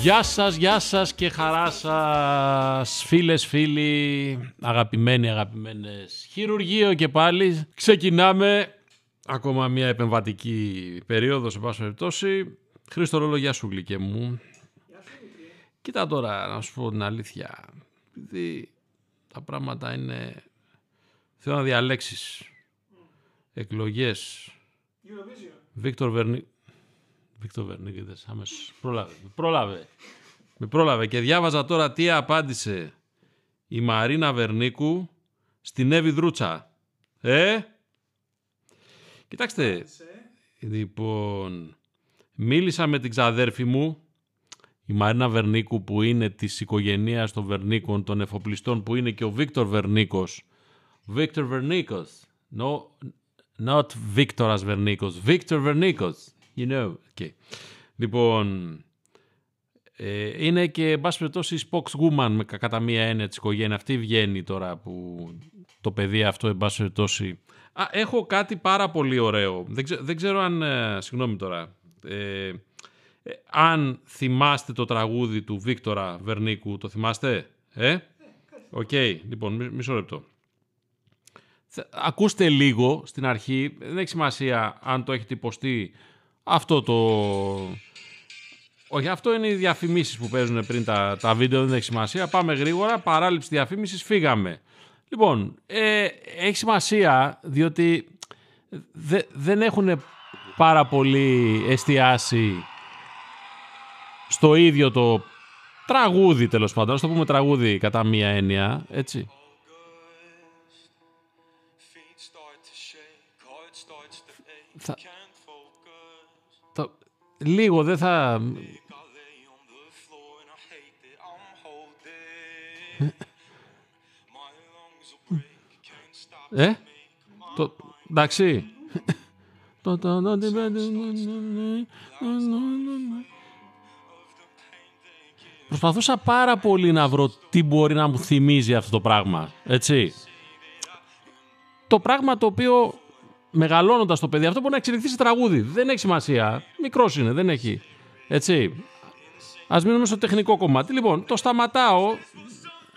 Γεια σας, γεια σας και χαρά σας φίλες, φίλοι, αγαπημένοι, αγαπημένες. Χειρουργείο και πάλι. Ξεκινάμε ακόμα μια επεμβατική περίοδος σε πάση περιπτώσει. Χρήστο Ρόλο, γεια σου γλυκέ μου. Κοίτα τώρα να σου πω την αλήθεια. Επειδή τα πράγματα είναι... Θέλω να διαλέξεις εκλογές. Βίκτορ Βερνί... Βίκτορ Βερνίκηδες, άμεσως. Πρόλαβε. με Πρόλαβε. Με πρόλαβε και διάβαζα τώρα τι απάντησε η Μαρίνα Βερνίκου στην Εύη Δρούτσα. Ε! Κοιτάξτε, λοιπόν, μίλησα με την ξαδέρφη μου, η Μαρίνα Βερνίκου που είναι της οικογενείας των Βερνίκων, των εφοπλιστών που είναι και ο Βίκτορ Βερνίκος. Βίκτορ Βερνίκος. No, not Βίκτορας Βερνίκος. Βίκτορ Βερνίκος. You know. Okay. Λοιπόν, ε, είναι και, εν πάση περιπτώσει, spokeswoman με, κατά μία έννοια της οικογένειας. Αυτή βγαίνει τώρα που το παιδί αυτό, εν πάση περιπτώσει. Α, έχω κάτι πάρα πολύ ωραίο. Δεν, ξέ- δεν ξέρω αν, ε, συγγνώμη τώρα, ε, ε, αν θυμάστε το τραγούδι του Βίκτορα Βερνίκου, το θυμάστε, ε; Οκ, λοιπόν, μι- μισό λεπτό. Θε- Ακούστε λίγο στην αρχή, δεν έχει σημασία αν το έχετε υποστεί αυτό το... Όχι, αυτό είναι οι διαφημίσεις που παίζουν πριν τα, τα βίντεο, δεν έχει σημασία. Πάμε γρήγορα, παράλειψη διαφήμισης, φύγαμε. Λοιπόν, ε, έχει σημασία διότι δε- δεν έχουν Πάρα πολύ εστιάσει στο ίδιο το τραγούδι, τέλος πάντων. Α το πούμε τραγούδι κατά μία έννοια. Έτσι, λίγο δε θα. ε το. εντάξει. Το- το- το- Προσπαθούσα πάρα πολύ να βρω τι μπορεί να μου θυμίζει αυτό το πράγμα. Έτσι. Το πράγμα το οποίο μεγαλώνοντας το παιδί αυτό μπορεί να εξελιχθεί σε τραγούδι. Δεν έχει σημασία. Μικρός είναι, δεν έχει. Έτσι. Α μείνουμε στο τεχνικό κομμάτι. Λοιπόν, το σταματάω.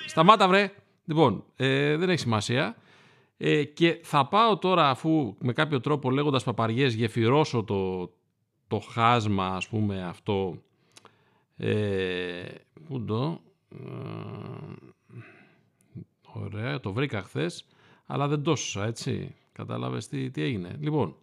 Σταμάτα, βρε. Λοιπόν, ε, δεν έχει σημασία. Ε, και θα πάω τώρα αφού με κάποιο τρόπο λέγοντας παπαριές γεφυρώσω το, το χάσμα ας πούμε αυτό ε, πού το ε, ωραία το βρήκα χθες, αλλά δεν το σώσα έτσι. Κατάλαβες τι, τι έγινε. Λοιπόν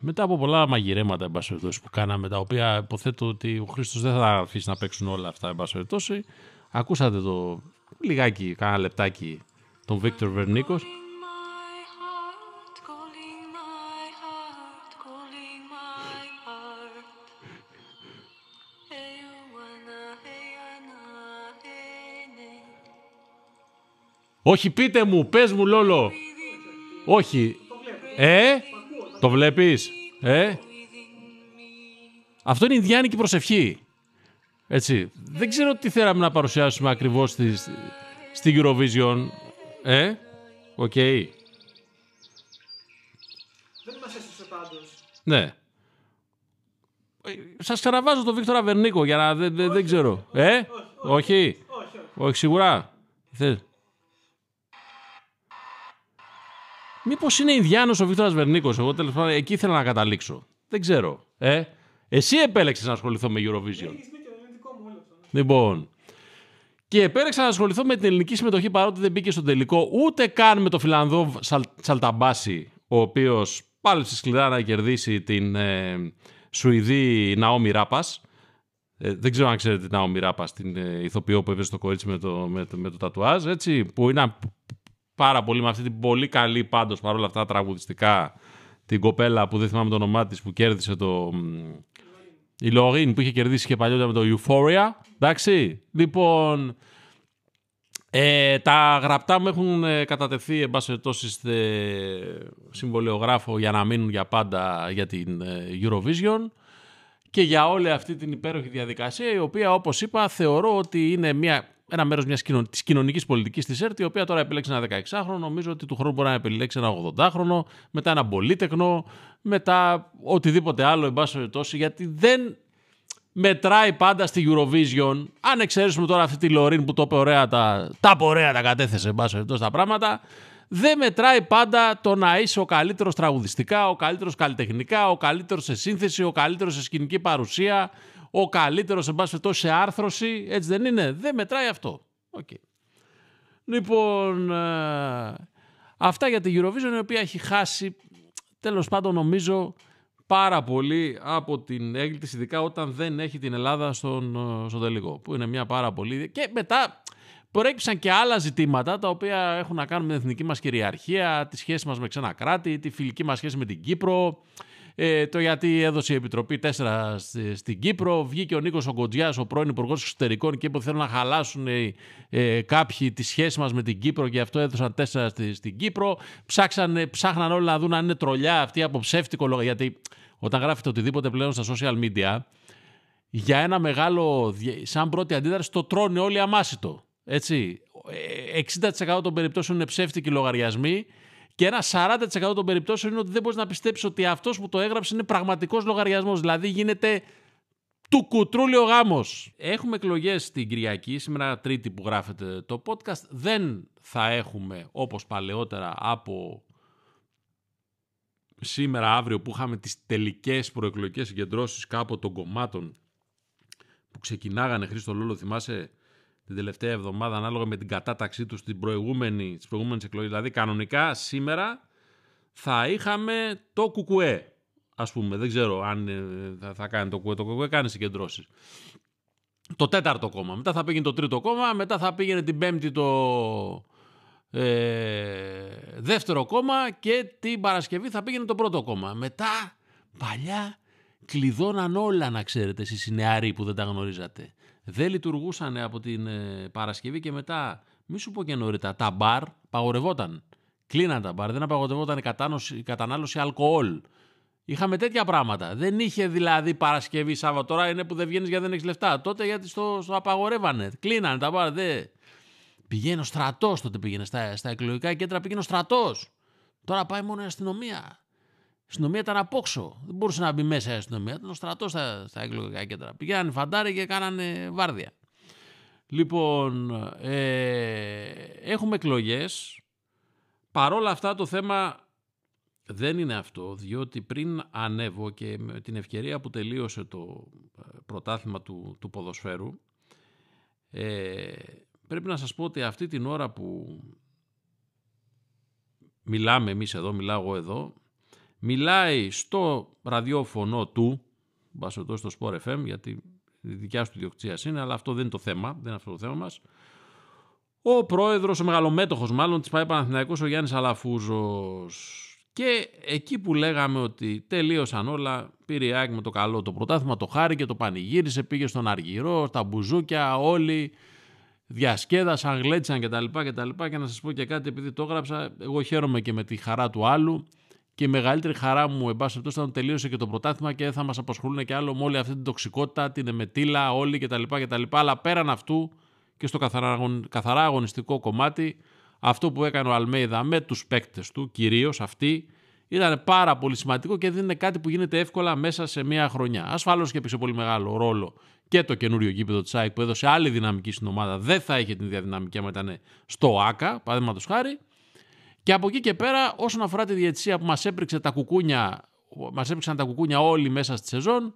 μετά από πολλά μαγειρέματα εν πάση περιπτώσει, που κάναμε τα οποία υποθέτω ότι ο Χρήστος δεν θα αφήσει να παίξουν όλα αυτά εν πάση περιπτώσει, ακούσατε το λιγάκι, κάνα λεπτάκι τον Βίκτορ Βερνίκος my heart, calling my heart, calling my heart. Hey, wanna, hey, wanna, hey, hey. Όχι, πείτε μου, πες μου, Λόλο. Όχι. Ε, το βλέπεις. Ε. Αυτό είναι η Ινδιάνικη προσευχή. Έτσι. Δεν ξέρω τι θέλαμε να παρουσιάσουμε ακριβώς στη, στη Eurovision. Ε, οκ. Δεν μας έσωσε πάντως. Ναι. Ε, Σας ξαναβάζω τον Βίκτορα Βερνίκο για να δεν, δεν, δεν ξέρω. Ε, όχι. Όχι, όχι. Όχι, σίγουρα. Θες. Μήπως είναι Ινδιάνος ο Βίκτορας Βερνίκος. Εγώ τέλος πάντων εκεί ήθελα να καταλήξω. Δεν ξέρω. Ε, εσύ επέλεξες να ασχοληθώ με Eurovision. Έχεις δίκιο, είναι δικό μου όλο αυτό. ναι. Λοιπόν. Και επέλεξα να ασχοληθώ με την ελληνική συμμετοχή παρότι δεν μπήκε στο τελικό ούτε καν με το Φιλανδό Σαλ, Σαλταμπάση, ο οποίος πάλεψε σκληρά να κερδίσει την ε, Σουηδή Ναόμι Ράπας. Ε, δεν ξέρω αν ξέρετε την Ναόμι Ράπας, την ε, ηθοποιό που έβγαλε το κορίτσι με το, με, το, με το τατουάζ, έτσι, που είναι πάρα πολύ με αυτή την πολύ καλή πάντως παρόλα αυτά τραγουδιστικά την κοπέλα που δεν θυμάμαι το όνομά της που κέρδισε το, μ, η Λωρίν που είχε κερδίσει και παλιότερα με το Euphoria. Εντάξει. Λοιπόν, Ε, τα γραπτά μου έχουν ε, κατατεθεί εν πάση περιπτώσει σε συμβολιογράφο για να μείνουν για πάντα για την ε, Eurovision και για όλη αυτή την υπέροχη διαδικασία η οποία όπως είπα θεωρώ ότι είναι μια, ένα μέρος μιας κοινων, της κοινωνικής πολιτικής της ΕΡΤ η οποία τώρα επιλέξει ένα 16χρονο νομίζω ότι του χρόνου μπορεί να επιλέξει ένα 80χρονο μετά ένα πολύτεκνο μετά οτιδήποτε άλλο εν πάση περιπτώσει γιατί δεν μετράει πάντα στη Eurovision. Αν εξαιρέσουμε τώρα αυτή τη Loreen που το είπε ωραία, τα, τα ωραία τα κατέθεσε, εν πάση περιπτώσει, τα πράγματα. Δεν μετράει πάντα το να είσαι ο καλύτερος τραγουδιστικά, ο καλύτερος καλλιτεχνικά, ο καλύτερος σε σύνθεση, ο καλύτερος σε σκηνική παρουσία, ο καλύτερος, εν πάση περιπτώσει, σε άρθρωση. Έτσι δεν είναι; Δεν μετράει αυτό. Οκ. Λοιπόν, ε, αυτά για τη Eurovision, η οποία έχει χάσει, τέλος πάντων νομίζω, πάρα πολύ από την έγκληση, ειδικά όταν δεν έχει την Ελλάδα στον, ε, στον τελικό. Που είναι μια πάρα πολύ. Και μετά προέκυψαν και άλλα ζητήματα τα οποία έχουν να κάνουν με την εθνική μας κυριαρχία, τη σχέση μας με ξένα κράτη, τη φιλική μας σχέση με την Κύπρο. Ε, το γιατί έδωσε η Επιτροπή 4 στη- στην Κύπρο. Βγήκε ο Νίκος Ογκοντζιάς, ο πρώην Υπουργός Εξωτερικών, και είπε ότι θέλουν να χαλάσουν ε, ε, κάποιοι τη σχέση μας με την Κύπρο και αυτό έδωσαν 4 στη, στην Κύπρο. Ψάξανε, ψάχναν όλοι να δουν αν είναι τρολιά αυτή από ψεύτικο λόγο. Γιατί όταν γράφετε οτιδήποτε πλέον στα social media, για ένα μεγάλο, δια- σαν πρώτη αντίδραση, το τρώνε όλοι αμάσιτο. Έτσι. Ε, 60% των περιπτώσεων είναι ψεύτικοι λογαριασμοί και ένα 40% των περιπτώσεων είναι ότι δεν μπορείς να πιστέψεις ότι αυτός που το έγραψε είναι πραγματικός λογαριασμός. Δηλαδή γίνεται του κουτρούλι ο γάμος. Έχουμε εκλογές την Κυριακή, σήμερα Τρίτη που γράφεται το podcast. Δεν θα έχουμε όπως παλαιότερα από σήμερα, αύριο που είχαμε τις τελικές προεκλογικές συγκεντρώσεις κάπου των κομμάτων που ξεκινάγανε Χρήστο Λόλο, θυμάσαι; Την τελευταία εβδομάδα ανάλογα με την κατάταξή τους στην προηγούμενη, στις προηγούμενες εκλογές. Δηλαδή κανονικά σήμερα θα είχαμε το κουκουέ. Ας πούμε, δεν ξέρω αν ε, θα, θα κάνει το κουκουέ. Το κουκουέ κάνει συγκεντρώσεις. Το τέταρτο κόμμα. Μετά θα πήγαινε το τρίτο κόμμα. Μετά θα πήγαινε την πέμπτη το ε, δεύτερο κόμμα και την Παρασκευή θα πήγαινε το πρώτο κόμμα. Μετά, παλιά, κλειδώναν όλα να ξέρετε εσείς οι νεαροί που δεν τα γνωρίζατε. Δεν λειτουργούσαν από την ε, Παρασκευή και μετά, μη σου πω και νωρίτερα, τα μπαρ παγορευόταν. Κλείναν τα μπαρ, δεν απαγορευόταν η, κατάνωση- η κατανάλωση αλκοόλ. Είχαμε τέτοια πράγματα. Δεν είχε δηλαδή Παρασκευή, Σάββατο. Τώρα είναι που δεν βγαίνεις γιατί δεν έχεις λεφτά. Τότε γιατί στο, στο απαγορεύανε. Κλείνανε τα μπαρ. Δεν. Πηγαίνει ο στρατός τότε πήγαινε στα, στα εκλογικά κέντρα, πήγαινε ο στρατός. Τώρα πάει μόνο η αστυνομία. Η αστυνομία ήταν απόξω. Δεν μπορούσε να μπει μέσα η αστυνομία. Ήταν ο στρατό στα, στα εκλογικά κέντρα. Πηγαίνανε φαντάρι και κάνανε βάρδια. Λοιπόν, ε, έχουμε εκλογές. Παρόλα αυτά το θέμα δεν είναι αυτό, διότι πριν ανέβω και με την ευκαιρία που τελείωσε το ε, πρωτάθλημα του, του ποδοσφαίρου, ε, πρέπει να σας πω ότι αυτή την ώρα που μιλάμε εμείς εδώ, μιλάω εγώ εδώ, μιλάει στο ραδιόφωνο του, βασιλετό στο Sport FM, γιατί η δικιά σου διοκτησία είναι, αλλά αυτό δεν είναι το θέμα, δεν είναι αυτό το θέμα μας. Ο πρόεδρος, ο μεγαλομέτωχος μάλλον της ΠΑΕ Παναθηναϊκός, ο Γιάννης Αλαφούζος. Και εκεί που λέγαμε ότι τελείωσαν όλα, πήρε η ΑΕΚ με το καλό το πρωτάθλημα, το χάρη και το πανηγύρισε, πήγε στον Αργυρό, τα μπουζούκια, όλοι διασκέδασαν, γλέτσαν κτλ. κτλ. Και να σας πω και κάτι, επειδή το έγραψα, εγώ χαίρομαι και με τη χαρά του άλλου και η μεγαλύτερη χαρά μου, εν πάση περιπτώσει, όταν τελείωσε και το πρωτάθλημα και δεν θα μας απασχολούν και άλλο με όλη αυτή την τοξικότητα, την εμετήλα, όλοι κτλ. κτλ. Αλλά πέραν αυτού και στο καθαρά, αγων- καθαρά αγωνιστικό κομμάτι, αυτό που έκανε ο Αλμέιδα με τους παίκτες του, κυρίως αυτοί, ήταν πάρα πολύ σημαντικό και δεν είναι κάτι που γίνεται εύκολα μέσα σε μία χρονιά. Ασφαλώς και έπαιξε πολύ μεγάλο ρόλο και το καινούριο γήπεδο της ΑΕΚ που έδωσε άλλη δυναμική στην ομάδα. Δεν θα είχε την ίδια δυναμική άμα ήταν στο ΆΚΑ, παραδείγματος χάρη. Και από εκεί και πέρα, όσον αφορά τη διαιτησία που μας έπαιξε τα κουκούνια, μας έπαιξαν τα κουκούνια όλοι μέσα στη σεζόν,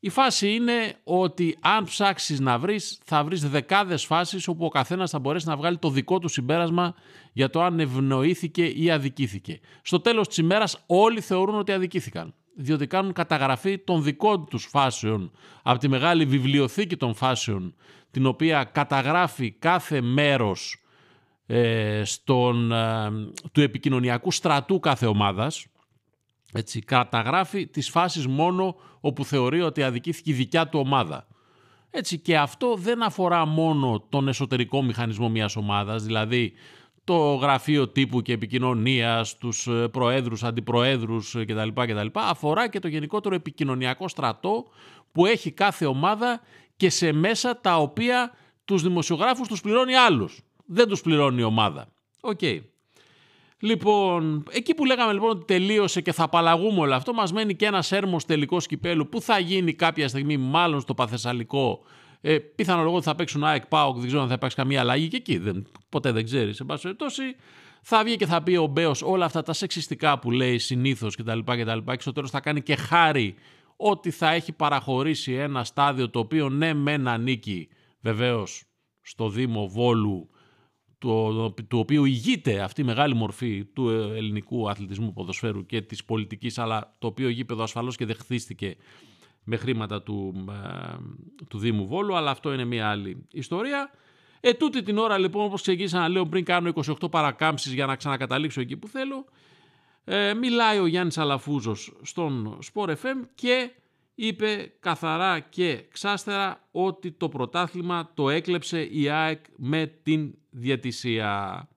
η φάση είναι ότι αν ψάξεις να βρεις, θα βρεις δεκάδες φάσεις όπου ο καθένας θα μπορέσει να βγάλει το δικό του συμπέρασμα για το αν ευνοήθηκε ή αδικήθηκε. Στο τέλος της ημέρας όλοι θεωρούν ότι αδικήθηκαν, διότι κάνουν καταγραφή των δικών τους φάσεων από τη μεγάλη βιβλιοθήκη των φάσεων, την οποία καταγράφει κάθε μέρος ε, στον, ε, του επικοινωνιακού στρατού κάθε ομάδας, έτσι, καταγράφει τις φάσεις μόνο όπου θεωρεί ότι αδικήθηκε η δικιά του ομάδα. Έτσι, και αυτό δεν αφορά μόνο τον εσωτερικό μηχανισμό μιας ομάδας, δηλαδή το γραφείο τύπου και επικοινωνίας, τους ε, προέδρους, αντιπροέδρους ε, κτλ. κτλ. Αφορά και το γενικότερο επικοινωνιακό στρατό που έχει κάθε ομάδα και σε μέσα τα οποία τους δημοσιογράφους τους πληρώνει άλλους. Δεν τους πληρώνει η ομάδα. Οκ. Λοιπόν, εκεί που λέγαμε λοιπόν ότι τελείωσε και θα απαλλαγούμε όλο αυτό, μας μένει και ένας έρμος τελικός κυπέλου που θα γίνει κάποια στιγμή μάλλον στο Πανθεσσαλικό. Ε, πιθανολογώ ότι θα παίξουν ΑΕΚ, ΠΑΟΚ, δεν ξέρω αν θα υπάρξει καμία αλλαγή και εκεί. Δεν, ποτέ δεν ξέρεις. Εν πάση περιπτώσει, θα βγει και θα πει ο Μπέος όλα αυτά τα σεξιστικά που λέει συνήθως κτλ. κτλ. Και στο τέλος θα κάνει και χάρη ότι θα έχει παραχωρήσει ένα στάδιο το οποίο ναι, μεν ανήκει βεβαίως στο Δήμο Βόλου του, του οποίου ηγείται αυτή η μεγάλη μορφή του ελληνικού αθλητισμού ποδοσφαίρου και της πολιτικής, αλλά το οποίο γήπεδο ασφαλώς και δεχθίστηκε με χρήματα του, ε, του Δήμου Βόλου, αλλά αυτό είναι μια άλλη ιστορία. Ε, τούτη την ώρα λοιπόν, όπως ξεκίνησα να λέω πριν κάνω 28 παρακάμψεις για να ξανακαταλήξω εκεί που θέλω, ε, μιλάει ο Γιάννης Αλαφούζος στον Sport FM και είπε καθαρά και ξάστερα ότι το πρωτάθλημα το έκλεψε η ΑΕΚ με την διατησία.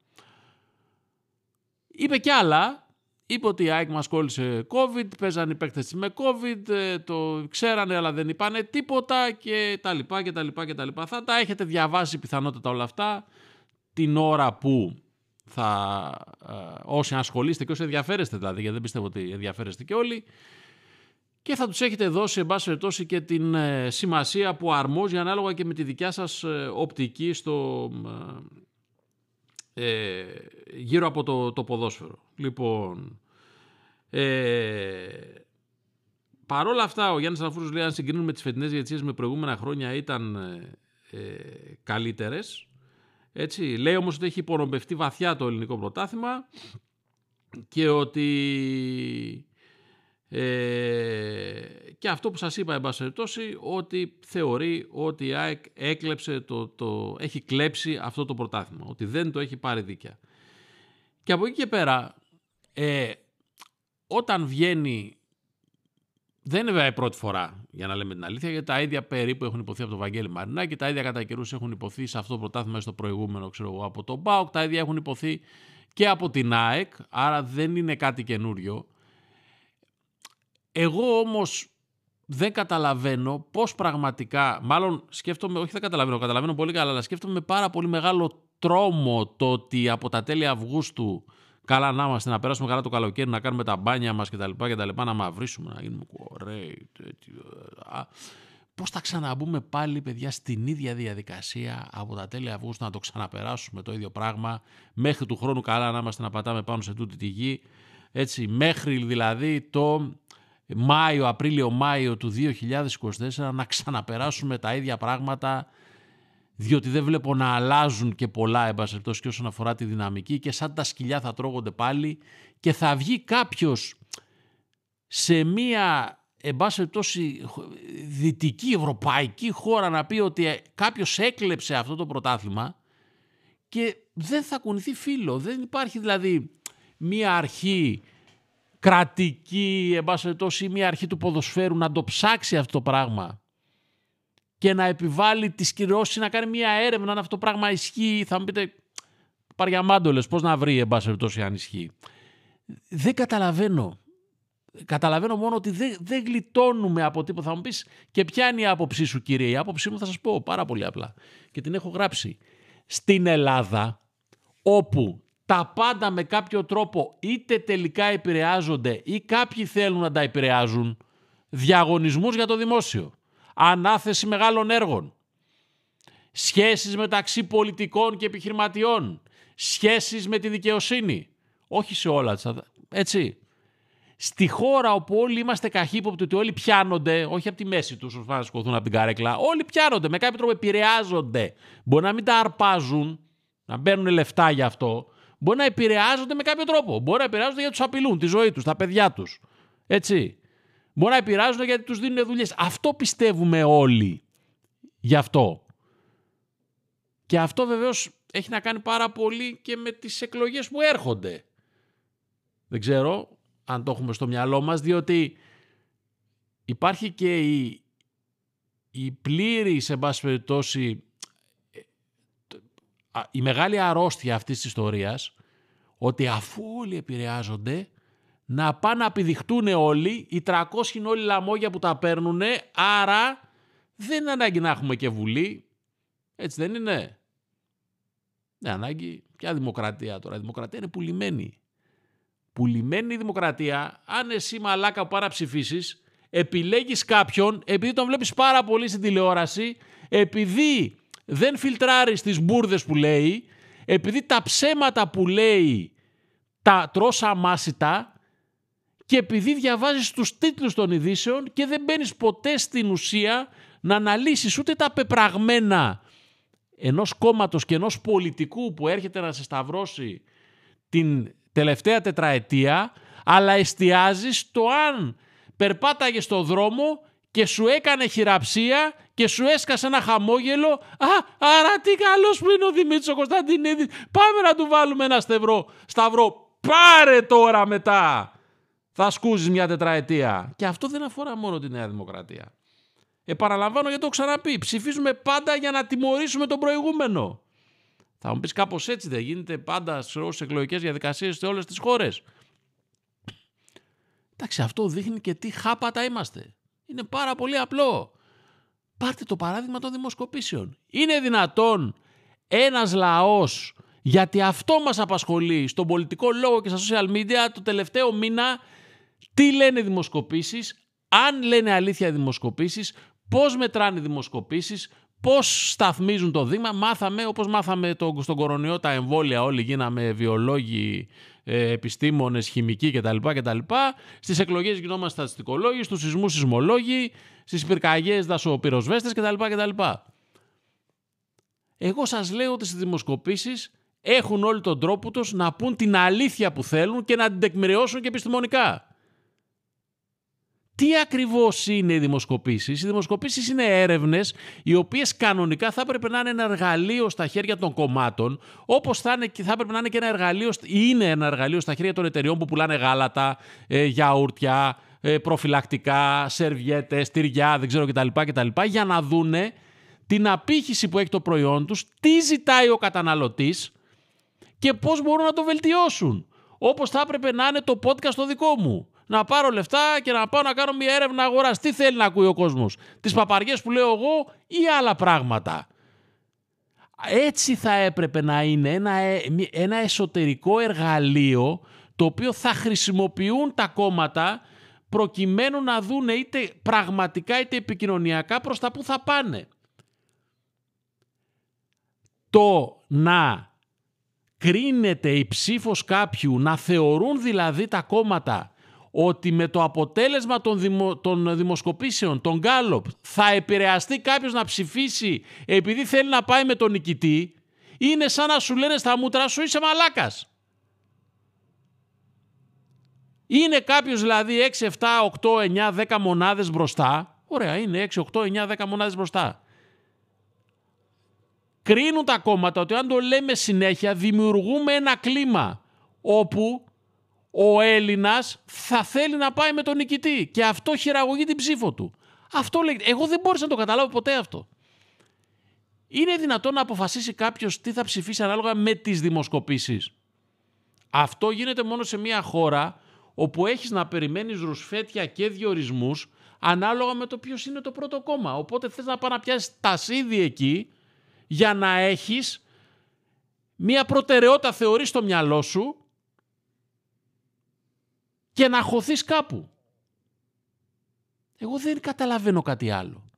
Είπε κι άλλα, είπε ότι η ΑΕΚ μας κόλλησε COVID, παίζαν οι παίκτες με COVID, ε, το ξέρανε αλλά δεν είπανε τίποτα και τα λοιπά και τα λοιπά και τα λοιπά. Θα τα έχετε διαβάσει πιθανότατα όλα αυτά την ώρα που θα, ε, όσοι ασχολείστε και όσοι ενδιαφέρεστε δηλαδή, γιατί δεν πιστεύω ότι ενδιαφέρεστε και όλοι, και θα τους έχετε δώσει εν πάση περιπτώσει και την ε, σημασία που αρμόζει ανάλογα και με τη δικιά σας ε, οπτική στο, ε, γύρω από το, το ποδόσφαιρο. Λοιπόν, ε, παρόλα αυτά ο Γιάννης Αναφούρος λέει αν συγκρίνουμε τις φετινές διετησίες με προηγούμενα χρόνια ήταν ε, καλύτερες. Έτσι, λέει όμως ότι έχει υπονομπευτεί βαθιά το ελληνικό πρωτάθλημα και ότι ε, και αυτό που σας είπα, εν ότι θεωρεί ότι η ΑΕΚ έκλεψε το, το, έχει κλέψει αυτό το πρωτάθλημα, ότι δεν το έχει πάρει δίκαια. Και από εκεί και πέρα, ε, όταν βγαίνει, δεν είναι βέβαια η πρώτη φορά, για να λέμε την αλήθεια, γιατί τα ίδια περίπου έχουν υποθεί από τον Βαγγέλη Μαρινά και τα ίδια κατά καιρούς έχουν υποθεί σε αυτό το πρωτάθλημα στο προηγούμενο, ξέρω εγώ, από τον ΠΑΟΚ, τα ίδια έχουν υποθεί και από την ΑΕΚ, άρα δεν είναι κάτι καινούριο. Εγώ όμως δεν καταλαβαίνω πώς πραγματικά, μάλλον σκέφτομαι, όχι δεν καταλαβαίνω, καταλαβαίνω πολύ καλά, αλλά σκέφτομαι με πάρα πολύ μεγάλο τρόμο το ότι από τα τέλη Αυγούστου καλά να είμαστε, να περάσουμε καλά το καλοκαίρι, να κάνουμε τα μπάνια μας κτλ. λοιπά να μαυρίσουμε, να γίνουμε ωραίοι. Πώς θα ξαναμπούμε πάλι, παιδιά, στην ίδια διαδικασία από τα τέλη Αυγούστου να το ξαναπεράσουμε το ίδιο πράγμα, μέχρι του χρόνου καλά να είμαστε να πατάμε πάνω σε τούτη τη γη, έτσι, μέχρι δηλαδή το Μάιο, Απρίλιο, Μάιο του 2024 να ξαναπεράσουμε τα ίδια πράγματα διότι δεν βλέπω να αλλάζουν και πολλά εμπασχευτός και όσον αφορά τη δυναμική και σαν τα σκυλιά θα τρώγονται πάλι και θα βγει κάποιος σε μία εν δυτική ευρωπαϊκή χώρα να πει ότι κάποιος έκλεψε αυτό το πρωτάθλημα και δεν θα κουνηθεί φίλο. Δεν υπάρχει δηλαδή μία αρχή κρατική, εν μια αρχή του ποδοσφαίρου να το ψάξει αυτό το πράγμα και να επιβάλλει τις κυρώσεις να κάνει μια έρευνα αν αυτό το πράγμα ισχύει. Θα μου πείτε, παριαμάντολες, πώς να βρει, εν πάση αν ισχύει. Δεν καταλαβαίνω. Καταλαβαίνω μόνο ότι δεν, δεν γλιτώνουμε από τίποτα. Θα μου πεις και ποια είναι η άποψή σου κύριε; Η άποψή μου θα σας πω πάρα πολύ απλά. Και την έχω γράψει. Στην Ελλάδα όπου τα πάντα με κάποιο τρόπο είτε τελικά επηρεάζονται ή κάποιοι θέλουν να τα επηρεάζουν, διαγωνισμούς για το δημόσιο, ανάθεση μεγάλων έργων, σχέσεις μεταξύ πολιτικών και επιχειρηματιών, σχέσεις με τη δικαιοσύνη, όχι σε όλα, έτσι. Στη χώρα όπου όλοι είμαστε καχύποπτοι, ότι όλοι πιάνονται, όχι από τη μέση τους, όσο να σκοθούν από την καρέκλα, όλοι πιάνονται, με κάποιο τρόπο επηρεάζονται. Μπορεί να μην τα αρπάζουν, να παίρνουν λεφτά γι' αυτό, μπορεί να επηρεάζονται με κάποιο τρόπο. Μπορεί να επηρεάζονται γιατί τους απειλούν τη ζωή τους, τα παιδιά τους. Έτσι. Μπορεί να επηρεάζονται γιατί τους δίνουν δουλειές. Αυτό πιστεύουμε όλοι. Γι' αυτό. Και αυτό βεβαίως έχει να κάνει πάρα πολύ και με τις εκλογές που έρχονται. Δεν ξέρω αν το έχουμε στο μυαλό μας, διότι υπάρχει και η η πλήρη, σε πάση περιπτώσει, ε, το- α, η μεγάλη αρρώστια αυτής της ιστορίας, ότι αφού όλοι επηρεάζονται, να πάνε να επιδειχτούν όλοι, οι 300 είναι όλοι λαμόγια που τα παίρνουν, άρα δεν είναι ανάγκη να έχουμε και βουλή. Έτσι δεν είναι; Δεν ανάγκη. Ποια δημοκρατία τώρα. Η δημοκρατία είναι πουλημένη. Πουλημένη η δημοκρατία, αν εσύ μαλάκα που πάρα ψηφίσει, επιλέγεις κάποιον, επειδή τον βλέπεις πάρα πολύ στην τηλεόραση, επειδή δεν φιλτράρεις τις μπουρδες που λέει, επειδή τα ψέματα που λέει τα τρως αμάσιτα και επειδή διαβάζεις τους τίτλους των ειδήσεων και δεν μπαίνεις ποτέ στην ουσία να αναλύσεις ούτε τα πεπραγμένα ενός κόμματος και ενός πολιτικού που έρχεται να σε σταυρώσει την τελευταία τετραετία, αλλά εστιάζεις στο αν περπάταγες στο δρόμο και σου έκανε χειραψία και σου έσκασε ένα χαμόγελο. Α, άρα τι καλός που είναι ο Δημήτρης ο Κωνσταντινίδης. Πάμε να του βάλουμε ένα στευρό. Σταυρό. Πάρε τώρα μετά. Θα σκούζεις μια τετραετία. Και αυτό δεν αφορά μόνο τη Νέα Δημοκρατία. Επαναλαμβάνω γιατί το έχω ξαναπεί. Ψηφίζουμε πάντα για να τιμωρήσουμε τον προηγούμενο. Θα μου πεις κάπως έτσι δεν γίνεται πάντα στι εκλογικές διαδικασίες σε όλες τις χώρες. Εντάξει, αυτό δείχνει και τι χάπατα είμαστε. Είναι πάρα πολύ απλό. Πάρτε το παράδειγμα των δημοσκοπήσεων. Είναι δυνατόν ένας λαός, γιατί αυτό μας απασχολεί στον πολιτικό λόγο και στα social media το τελευταίο μήνα, τι λένε οι δημοσκοπήσεις, αν λένε αλήθεια οι δημοσκοπήσεις, πώς μετράνε οι δημοσκοπήσεις, πώς σταθμίζουν το δείγμα. Μάθαμε, όπως μάθαμε το, στον κορονοϊό τα εμβόλια, όλοι γίναμε βιολόγοι, ε, επιστήμονες, χημικοί κτλ. κτλ. Στις εκλογές γινόμαστε στατιστικολόγοι, στους σεισμούς σεισμολόγοι, στις πυρκαγιές δασοπυροσβέστες κτλ. κτλ. Εγώ σας λέω ότι στις δημοσκοπήσεις έχουν όλοι τον τρόπο τους να πούν την αλήθεια που θέλουν και να την τεκμηριώσουν και επιστημονικά. Τι ακριβώς είναι οι δημοσκοπήσεις; Οι δημοσκοπήσεις είναι έρευνες οι οποίες κανονικά θα έπρεπε να είναι ένα εργαλείο στα χέρια των κομμάτων όπως θα, είναι, και θα έπρεπε να είναι και ένα εργαλείο, ή είναι ένα εργαλείο στα χέρια των εταιριών που πουλάνε γάλατα, ε, γιαούρτια, ε, προφυλακτικά, σερβιέτες, τυριά, δεν ξέρω κτλ. κτλ για να δούνε την απήχηση που έχει το προϊόν τους, τι ζητάει ο καταναλωτής και πώς μπορούν να το βελτιώσουν. Όπως θα έπρεπε να είναι το podcast το δικό μου. Να πάρω λεφτά και να πάω να κάνω μια έρευνα αγοράς. Τι θέλει να ακούει ο κόσμος; Τις παπαριές που λέω εγώ ή άλλα πράγματα; Έτσι θα έπρεπε να είναι ένα, ε- μη- ένα εσωτερικό εργαλείο το οποίο θα χρησιμοποιούν τα κόμματα προκειμένου να δούνε είτε πραγματικά είτε επικοινωνιακά προς τα που θα πάνε. Το να κρίνεται η ψήφος κάποιου, να θεωρούν δηλαδή τα κόμματα ότι με το αποτέλεσμα των, δημο, των δημοσκοπήσεων, των Γκάλοπ, θα επηρεαστεί κάποιος να ψηφίσει επειδή θέλει να πάει με τον νικητή, είναι σαν να σου λένε στα μούτρα σου είσαι μαλάκας. Είναι κάποιος δηλαδή 6, 7, 8, 9, 10 μονάδες μπροστά. Ωραία, είναι 6, 8, 9, 10 μονάδες μπροστά κρίνουν τα κόμματα ότι αν το λέμε συνέχεια δημιουργούμε ένα κλίμα όπου ο Έλληνας θα θέλει να πάει με τον νικητή και αυτό χειραγωγεί την ψήφο του. Αυτό λέγεται. Εγώ δεν μπόρεσα να το καταλάβω ποτέ αυτό. Είναι δυνατόν να αποφασίσει κάποιος τι θα ψηφίσει ανάλογα με τις δημοσκοπήσεις. Αυτό γίνεται μόνο σε μια χώρα όπου έχεις να περιμένεις ρουσφέτια και διορισμούς ανάλογα με το ποιος είναι το πρώτο κόμμα. Οπότε θες να πάει να πιάσεις τασίδι εκεί για να έχεις μία προτεραιότητα θεωρείς στο μυαλό σου και να χωθείς κάπου. Εγώ δεν καταλαβαίνω κάτι άλλο.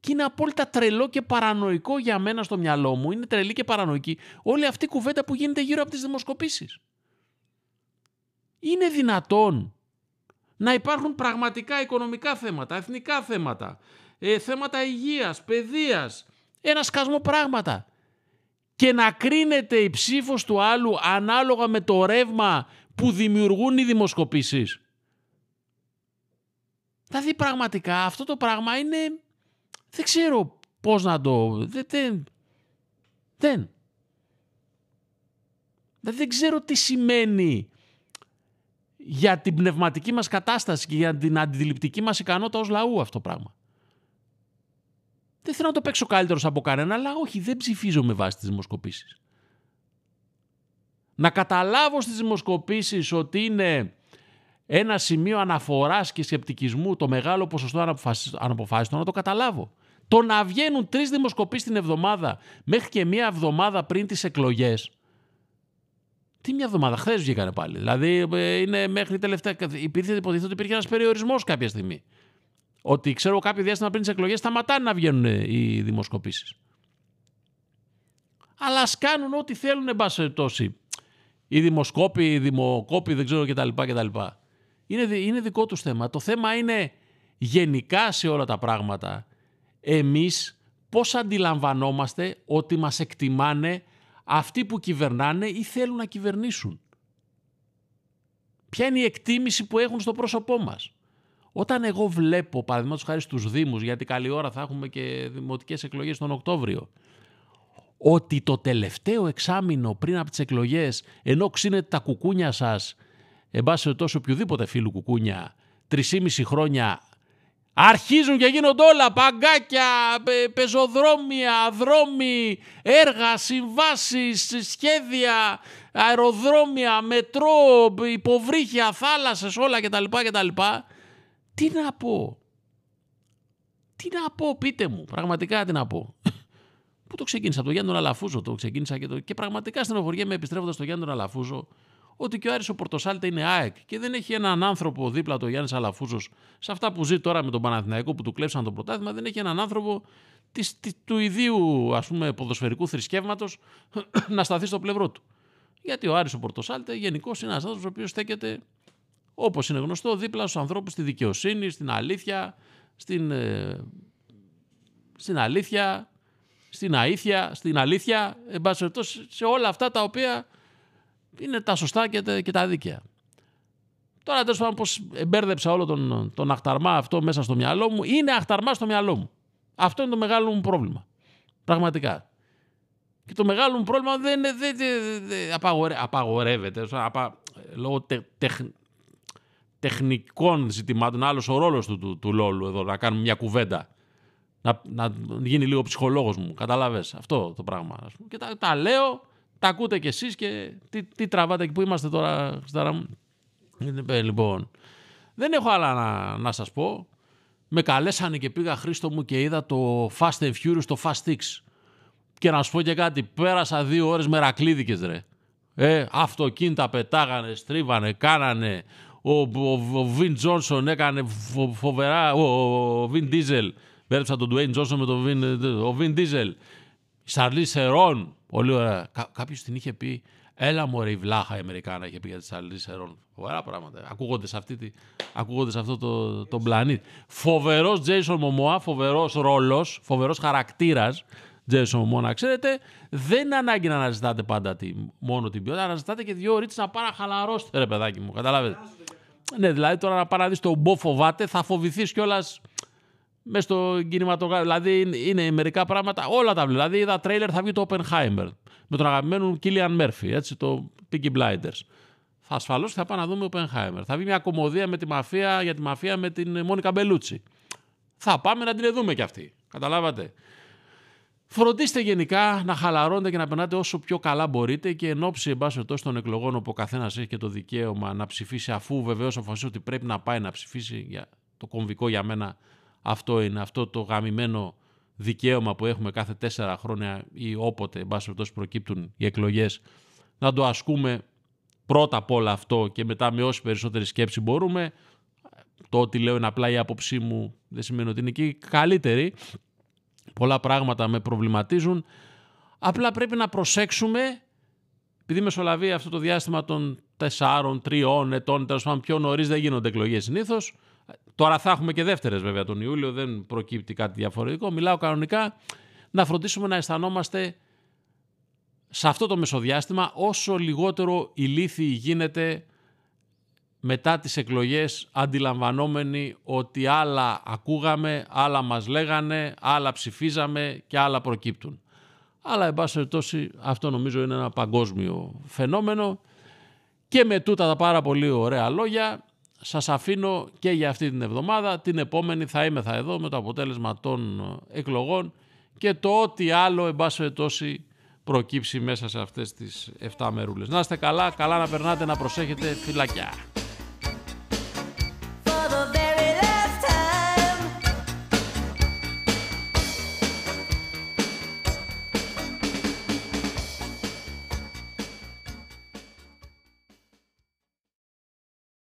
Και είναι απόλυτα τρελό και παρανοϊκό για μένα στο μυαλό μου. Είναι τρελή και παρανοϊκή όλη αυτή η κουβέντα που γίνεται γύρω από τις δημοσκοπήσεις. Είναι δυνατόν να υπάρχουν πραγματικά οικονομικά θέματα, εθνικά θέματα, ε, θέματα υγείας, παιδείας, ένα σκασμό πράγματα και να κρίνεται η ψήφος του άλλου ανάλογα με το ρεύμα που δημιουργούν οι δημοσκοπήσεις. Δηλαδή πραγματικά αυτό το πράγμα είναι... Δεν ξέρω πώς να το... Δεν... Δεν... δεν. Δηλαδή δεν ξέρω τι σημαίνει για την πνευματική μας κατάσταση και για την αντιληπτική μας ικανότητα ως λαού αυτό το πράγμα. Δεν θέλω να το παίξω καλύτερος από κανένα, αλλά όχι, δεν ψηφίζω με βάση τις δημοσκοπήσεις. Να καταλάβω στις δημοσκοπήσεις ότι είναι ένα σημείο αναφοράς και σκεπτικισμού το μεγάλο ποσοστό αναποφασι- αναποφάσιστων, να το καταλάβω. Το να βγαίνουν τρεις δημοσκοπήσεις την εβδομάδα μέχρι και μία εβδομάδα πριν τις εκλογές, τι μια εβδομάδα, χθες βγήκανε πάλι. Δηλαδή ε, είναι μέχρι τελευταία. Υπήρχε, υποτίθεται ότι υπήρχε ένας περιορισμός κάποια στιγμή. Ότι ξέρω κάποιο διάστημα πριν τις εκλογές σταματάνε να βγαίνουν ε, οι δημοσκοπήσεις. Αλλά ας κάνουν ό,τι θέλουν, εν πάση περιπτώσει. Οι δημοσκόποι, οι δημοκόποι, δεν ξέρω κτλ. κτλ. Είναι, δι- είναι δικό τους θέμα. Το θέμα είναι γενικά σε όλα τα πράγματα. Εμείς πώς αντιλαμβανόμαστε ότι μας εκτιμάνε αυτοί που κυβερνάνε ή θέλουν να κυβερνήσουν. Ποια είναι η εκτίμηση που έχουν στο πρόσωπό μας. Όταν εγώ βλέπω, παραδείγματος χάρη στους Δήμους, γιατί καλή ώρα θα έχουμε και δημοτικές εκλογές τον Οκτώβριο, ότι το τελευταίο εξάμηνο πριν από τις εκλογές, ενώ ξύνετε τα κουκούνια σας, εν πάση τόσο οποιοδήποτε φίλου κουκούνια, 3,5 χρόνια Αρχίζουν και γίνονται όλα, παγκάκια, πε- πεζοδρόμια, δρόμοι, έργα, συμβάσεις, σχέδια, αεροδρόμια, μετρό, υποβρύχια, θάλασσες, όλα κτλ. κτλ. Τι να πω; Τι να πω, πείτε μου, πραγματικά τι να πω. Πού το ξεκίνησα, από το Γιάννη τον Αλαφούζο το ξεκίνησα και, το... και πραγματικά στενοχωριέμαι επιστρέφοντας στο Γιάννη τον Αλαφούζο ότι και ο Άρης ο Πορτοσάλτε είναι ΑΕΚ και δεν έχει έναν άνθρωπο δίπλα του Γιάννης Αλαφούζος σε αυτά που ζει τώρα με τον Παναθηναϊκό που του κλέψαν το πρωτάθλημα, δεν έχει έναν άνθρωπο της, της- του ιδίου ας πούμε ποδοσφαιρικού θρησκεύματος να σταθεί στο πλευρό του. Γιατί ο Άρης ο Πορτοσάλτε γενικώς είναι ένας άνθρωπος ο οποίος στέκεται όπως είναι γνωστό δίπλα στους ανθρώπους στη δικαιοσύνη, στην αλήθεια, στην, ε, στην αλήθεια, στην αήθεια, στην αλήθεια, εν πάση περιπτώσει, σε όλα αυτά τα οποία είναι τα σωστά και τα, και τα δίκαια. Τώρα τέλος πάντων πώς εμπέρδεψα όλο τον, τον αχταρμά αυτό μέσα στο μυαλό μου. Είναι αχταρμά στο μυαλό μου. Αυτό είναι το μεγάλο μου πρόβλημα. Πραγματικά. Και το μεγάλο μου πρόβλημα δεν, είναι- δεν, δεν, δεν απαγορε- απαγορεύεται. Απα, λόγω τε, τεχ, τεχνικών ζητημάτων. Άλλος ο ρόλος του, του, του Λόλου εδώ, να κάνουμε μια κουβέντα. Να, να γίνει λίγο ψυχολόγος μου. Καταλαβες αυτό το πράγμα. ας πούμε. Και τα, τα λέω, τα ακούτε κι εσείς και τι, τι τραβάτε εκεί που είμαστε τώρα, Χριστάρα μου. Ε, Λοιπόν, δεν έχω άλλα να, να σας πω. Με καλέσανε και πήγα Χρήστο μου και είδα το Fast and Furious, το Fast X. Και να σου πω και κάτι, πέρασα δύο ώρες μερακλίδικες ρε. Ε, αυτοκίνητα πετάγανε, στρίβανε, κάνανε. Ο, ο, ο Βιν Τζόνσον έκανε φο- φοβερά. Ο, ο Βιν Ντίζελ. Πέραψα τον Dwayne Τζόνσον με τον Βιν, ο Βιν Ντίζελ. Η Σαρλί Σερών. Πολύ ωραία. Κα, Κάποιος την είχε πει. Έλα μωρέ η βλάχα η Αμερικάνα είχε πει για τη Σαρλί Σερών. Φοβερά πράγματα. Ακούγονται σε, αυτή τη, ακούγονται σε αυτό το, το πλανήτη. Φοβερός Τζέισον Μωμόα, φοβερός ρόλος, φοβερός χαρακτήρας. Τζέισον Μωμόα, να ξέρετε, δεν είναι ανάγκη να αναζητάτε πάντα τη, μόνο την ποιότητα, αναζητάτε και δύο ώρες να πάρα χαλαρώσετε, ρε παιδάκι μου. Καταλάβετε. Ναι, δηλαδή τώρα να πάρει να δεις τον Μπο φοβάται, θα φοβηθείς κιόλας μέσα στο κινηματογράφο. Δηλαδή είναι- είναι μερικά πράγματα, όλα τα βλέπω. Δηλαδή είδα τρέιλερ θα βγει το Oppenheimer με τον αγαπημένο Κίλιαν Μέρφυ, έτσι, το Peaky Blinders. Θα ασφαλώς θα πάμε να δούμε Oppenheimer. Θα βγει μια κομμωδία με τη μαφία, για τη μαφία με την Μόνικα Μπελούτσι. Θα πάμε να την δούμε κι αυτή. Καταλάβατε. Φροντίστε γενικά να χαλαρώνετε και να περνάτε όσο πιο καλά μπορείτε και εν ώψη εν πάση περιπτώσει, των εκλογών όπου ο καθένας έχει και το δικαίωμα να ψηφίσει αφού βεβαίως αποφασίσει ότι πρέπει να πάει να ψηφίσει. Για το κομβικό για μένα αυτό είναι αυτό το γαμημένο δικαίωμα που έχουμε κάθε τέσσερα χρόνια ή όποτε εν πάση περιπτώσει, προκύπτουν οι εκλογές να το ασκούμε πρώτα απ' όλα αυτό και μετά με όση περισσότερη σκέψη μπορούμε. Το ότι λέω είναι απλά η άποψή μου δεν σημαίνει ότι είναι και η καλύτερη πολλά πράγματα με προβληματίζουν. Απλά πρέπει να προσέξουμε, επειδή μεσολαβεί αυτό το διάστημα των τεσσάρων, τριών ετών, τέλος πάντων πιο νωρίς δεν γίνονται εκλογές συνήθως. Τώρα θα έχουμε και δεύτερες βέβαια τον Ιούλιο, δεν προκύπτει κάτι διαφορετικό. Μιλάω κανονικά να φροντίσουμε να αισθανόμαστε σε αυτό το μεσοδιάστημα όσο λιγότερο ηλίθιοι γίνεται μετά τις εκλογές αντιλαμβανόμενοι ότι άλλα ακούγαμε, άλλα μας λέγανε, άλλα ψηφίζαμε και άλλα προκύπτουν. Αλλά, εν πάση περιπτώσει, αυτό νομίζω είναι ένα παγκόσμιο φαινόμενο και με τούτα τα πάρα πολύ ωραία λόγια σας αφήνω και για αυτή την εβδομάδα. Την επόμενη θα είμαι θα εδώ με το αποτέλεσμα των ε, εκλογών και το ό,τι άλλο, εν πάση περιπτώσει, προκύψει μέσα σε αυτές τις 7 μερούλες. Να είστε καλά, καλά να περνάτε, να προσέχετε, φυλάκια.